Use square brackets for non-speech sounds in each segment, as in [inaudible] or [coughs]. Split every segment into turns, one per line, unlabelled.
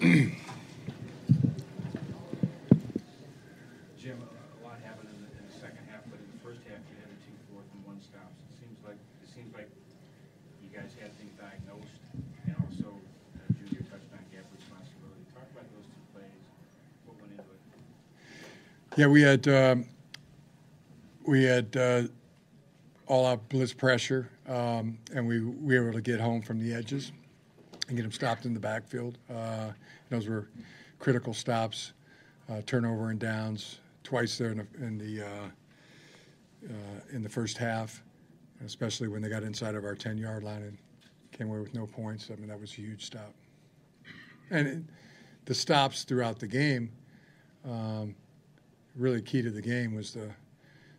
Jim, a lot happened in the, second half, but in the first half, you had a two fourth and one stops. It seems like, it seems like you guys had things diagnosed and also uh, responsibility. Talk about those two plays, what went into it.
Yeah, we had um, we had uh, all out blitz pressure, um, and we, we were able to get home from the edges and get them stopped in the backfield. Uh, those were critical stops, uh, turnover and downs twice there in the in the, uh, uh, in the first half, especially when they got inside of our ten yard line and came away with no points. I mean that was a huge stop, and it, the stops throughout the game. Um, really key to the game was the,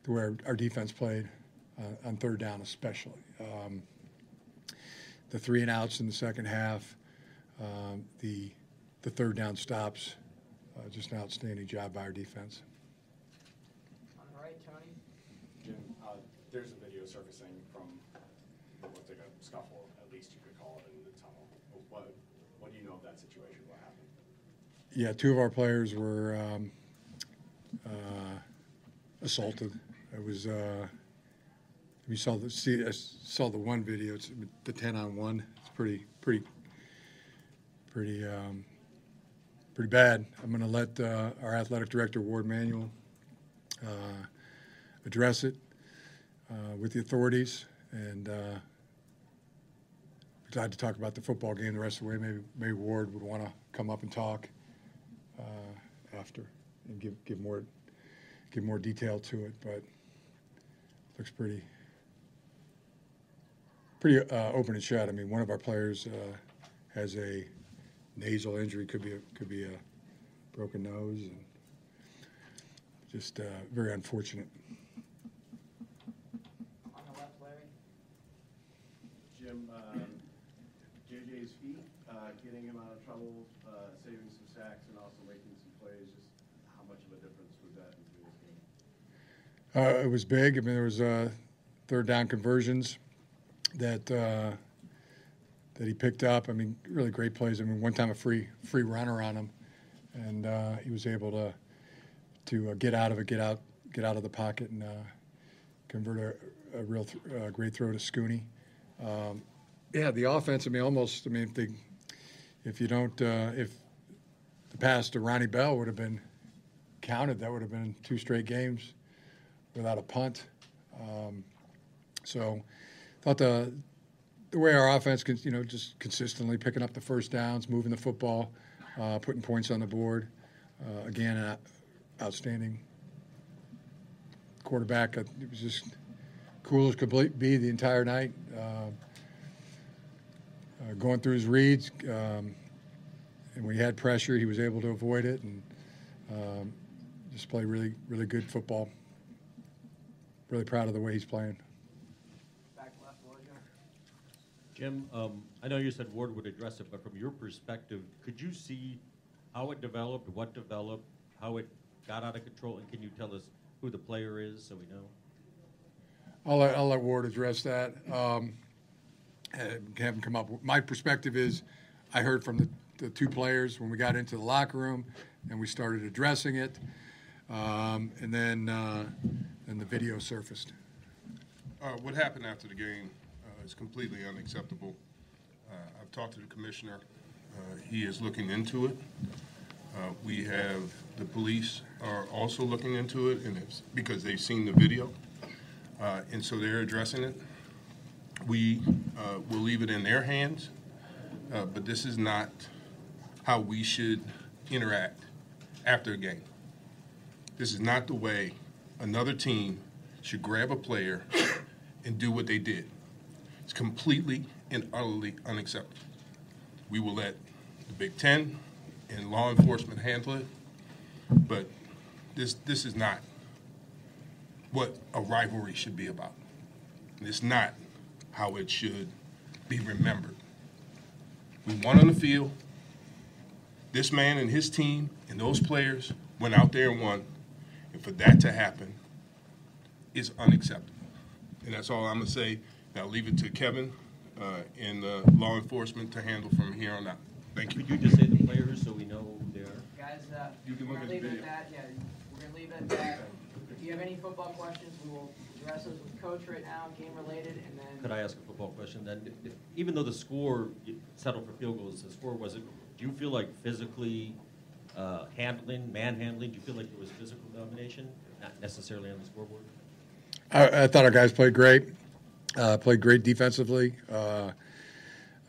the way our, our defense played uh, on third down, especially. Um, the three and outs in the second half, um, the the third down stops, uh, just an outstanding job by our defense.
On the right, Tony.
Jim, uh, there's a video surfacing from what looks like a scuffle, at least you could call it, in the tunnel. What, what do you know of that situation? What happened?
Yeah, two of our players were um, uh, assaulted. It was. Uh, we saw the see, I saw the one video. It's the ten on one. It's pretty pretty pretty um, pretty bad. I'm going to let uh, our athletic director Warde Manuel uh, address it uh, with the authorities, and uh, glad to talk about the football game the rest of the way. Maybe maybe Warde would want to come up and talk uh, after and give give more give more detail to it, but looks pretty pretty uh, open and shut. I mean, one of our players uh, has a nasal injury, could be a, could be a broken nose, and just uh, very unfortunate.
On the left, Larry.
Jim, um, JJ's feet, uh, getting him out of trouble, uh, saving some sacks and also making some plays, just how much of a difference was that in today's game?
Uh, it was big. I mean, there was uh, third down conversions that uh, that he picked up. I mean, really great plays. I mean, one time a free free runner on him, and uh, he was able to to uh, get out of it, get out get out of the pocket, and uh, convert a, a real th- uh, great throw to Scooney. Um, yeah, the offense. I mean, almost. I mean, if they if you don't uh, if the pass to Ronnie Bell would have been counted, that would have been two straight games without a punt. Um, so, thought the the way our offense, can, you know, just consistently picking up the first downs, moving the football, uh, putting points on the board. Uh, again, an outstanding quarterback. It was just cool as could be the entire night. Uh, uh, going through his reads, um, and when he had pressure, he was able to avoid it and um, just play really, really good football. Really proud of the way he's playing.
Back left, Rojo.
Jim, um, I know you said Warde would address it, but from your perspective, could you see how it developed, what developed, how it got out of control, and can you tell us who the player is so we know?
I'll let, I'll let Warde address that. Um, have him come up. My perspective is, I heard from the, the two players when we got into the locker room, and we started addressing it, um, and then uh, and the video surfaced.
Uh, what happened after the game is completely unacceptable. Uh, I've talked to the commissioner. Uh, he is looking into it. Uh, we have the police are also looking into it, and it's because they've seen the video, uh, and so they're addressing it. We uh, will leave it in their hands, uh, but this is not how we should interact after a game. This is not the way another team should grab a player and do what they did. It's completely and utterly unacceptable. We will let the Big Ten and law enforcement handle it, but this, this is not what a rivalry should be about. It's not how it should be remembered. We won on the field. This man and his team and those players went out there and won. And for that to happen is unacceptable. And that's all I'm going to say. Now leave it to Kevin uh, and uh, law enforcement to handle from here on out. Thank you.
Could you just say the players so we know who they are?
Guys, uh,
You can
we're
look
gonna
at the
leave it at that, yeah, we're gonna leave it at that. If you have any football questions, we will address those with coach right now, game related, and then.
Could I ask a football question then? If- Even though the score settled for field goals, the score wasn't, do you feel like physically uh, handling, manhandling, do you feel like it was physical domination, not necessarily on the scoreboard?
I, I thought our guys played great. Uh, played great defensively. Uh,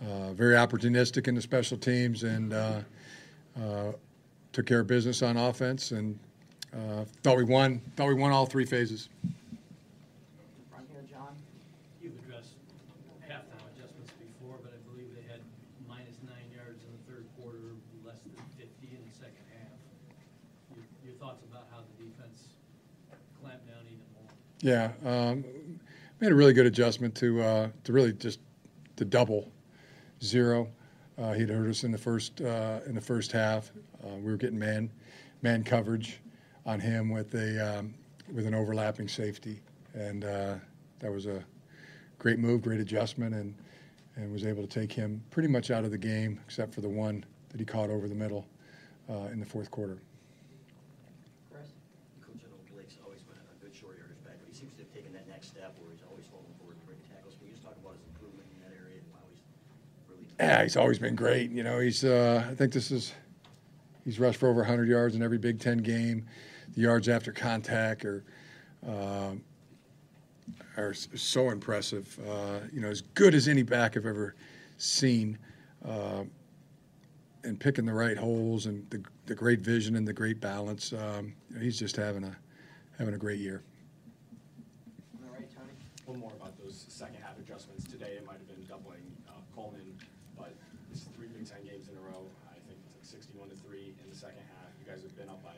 uh, very opportunistic in the special teams and uh, uh, took care of business on offense. And uh, thought we won. Thought we won all three phases.
Front here, John.
You've addressed halftime adjustments before, but I believe they had minus nine yards in the third quarter, less than fifty in the second half. Your- Your thoughts about how the defense clamped down even more?
Yeah, um, made a really good adjustment to uh, to really just to double zero. Uh, he'd hurt us in the first uh, in the first half. Uh, we were getting man man coverage on him with a um, with an overlapping safety, and uh, that was a great move, great adjustment, and and was able to take him pretty much out of the game, except for the one that he caught over the middle uh, in the fourth quarter.
Chris?
Coach, I know Blake's always been a good short yardage back, but he seems to have taken that next step where he's always falling forward to break tackles. Can you just talk about his improvement in that area and how he's really?
Yeah, he's always been great. You know, he's. Uh, I think this is. He's rushed for over 100 yards in every Big Ten game. The yards after contact are um are so impressive. Uh, you know, as good as any back I've ever seen, uh, and picking the right holes and the, the great vision and the great balance. Um, you know, he's just having a having a great year.
On the right, Tony?
One more about those second half adjustments. Today, it might have been doubling uh, Coleman, but it's three Big Ten games in a row. I think it's like sixty-one to three in the second half. You guys have been up by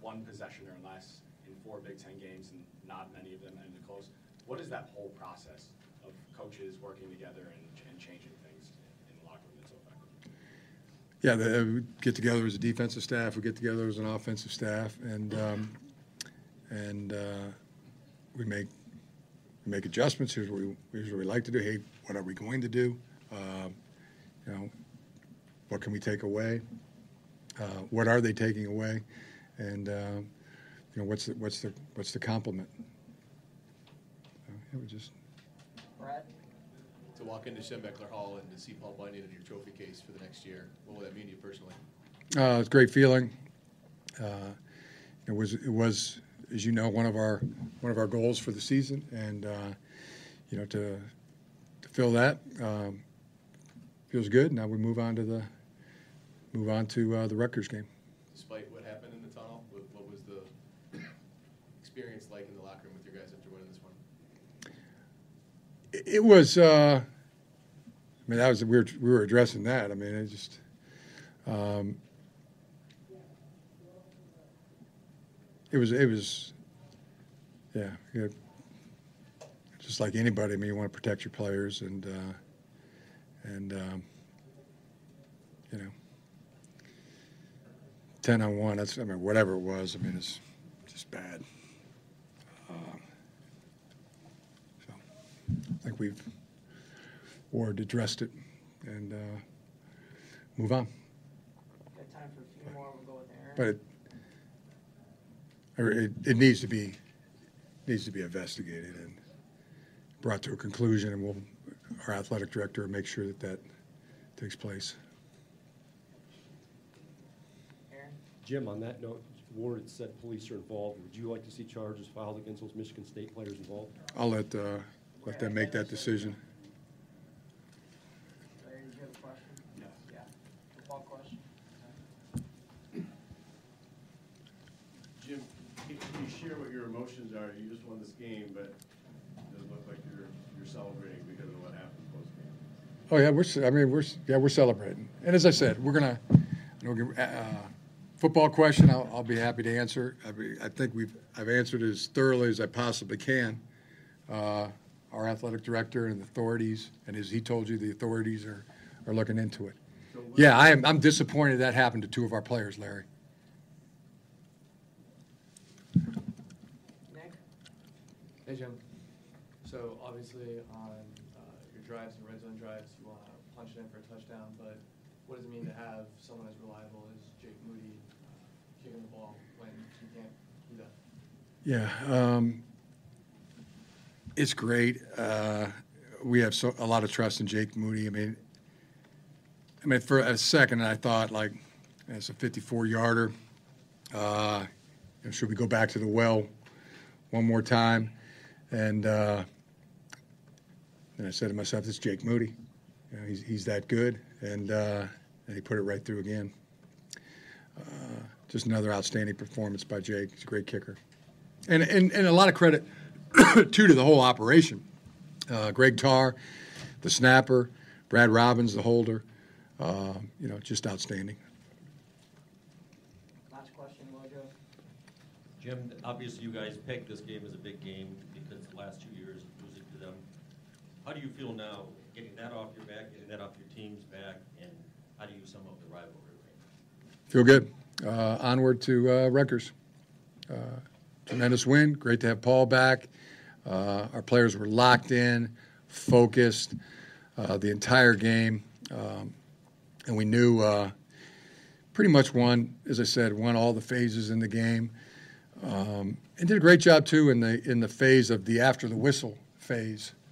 one possession or less in four Big Ten games, and not many of them ended close. What is that whole process of coaches working together and, and changing things in the locker room that's so effective?
Yeah, the, we get together as a defensive staff. We get together as an offensive staff, and um, and uh, we make we make adjustments. Here's what we here's what we like to do. Hey, what are we going to do? Um, you know, what can we take away? Uh, what are they taking away? And uh, you know, what's the what's the what's the compliment? So, yeah, we just
Brad?
to walk into Schembechler Hall and to see Paul Bunyan in your trophy case for the next year? What would that mean to you personally?
Uh, it's a great feeling. Uh, it was it was as you know one of our one of our goals for the season, and uh, you know to to fill that um, feels good. Now we move on to the move on to uh, the Rutgers game.
Despite what happened in the tunnel, what, what was the experience like in the locker room with your guys after winning this one?
It, it was. Uh, I mean, that was we were we were addressing that. I mean, it just. Um, it was it was yeah, yeah just like anybody i mean you want to protect your players and uh, and um, you know 10 on 1 that's i mean whatever it was i mean it's just bad. Um, so i think we've ward addressed it. And uh, move on.
Got time for a few more, we'll go with Aaron.
but it, it, it needs to be needs to be investigated and brought to a conclusion, and we'll our athletic director will make sure that that takes place.
Jim, on that note, Warde said police are involved. Would you like to see charges filed against those Michigan State players involved?
I'll let uh, let them make that decision.
Larry, did you have a question?
Yes.
Yeah. Football question?
Jim, can can you share what your emotions are? You just won this game, but it doesn't look like you're, you're celebrating because of what happened post-game.
Oh yeah, we're. ce- I mean, we're. Yeah, we're celebrating. And as I said, we're gonna. You know, uh, football question. I'll, I'll be happy to answer. I, be, I think we've. I've answered as thoroughly as I possibly can. Uh, our athletic director and the authorities, and as he told you, the authorities are, are looking into it. Yeah, I am. I'm disappointed that happened to two of our players, Larry.
Nick?
Hey, Jim. So obviously on uh, your drives and red zone drives, you want to punch it in for a touchdown, but what does it mean to have someone as reliable as Jake Moody uh, kicking the ball when you can't do that?
Yeah, um, it's great. Uh, we have so, a lot of trust in Jake Moody. I mean, I mean, for a second, I thought like it's a 54 yarder. Uh, you know, should we go back to the well one more time? And uh, then I said to myself, "This is Jake Moody. You know, he's he's that good." And uh, and he put it right through again. Uh, just another outstanding performance by Jake. He's a great kicker and, and, and a lot of credit [coughs] too to the whole operation. Uh, Greg Tarr, the snapper, Brad Robbins, the holder. Uh, you know, just outstanding.
Last question, Mojo.
Jim, obviously you guys picked this game as a big game because the last two years losing to them. How do you feel now, getting that off your back, getting that off your team's back, and how do you sum up the rivalry?
Feel good. Uh, onward to uh, Rutgers. Uh, tremendous win. Great to have Paul back. Uh, our players were locked in, focused uh, the entire game, um, and we knew uh, pretty much won. As I said, won all the phases in the game, um, and did a great job too in the in the phase of the after the whistle phase.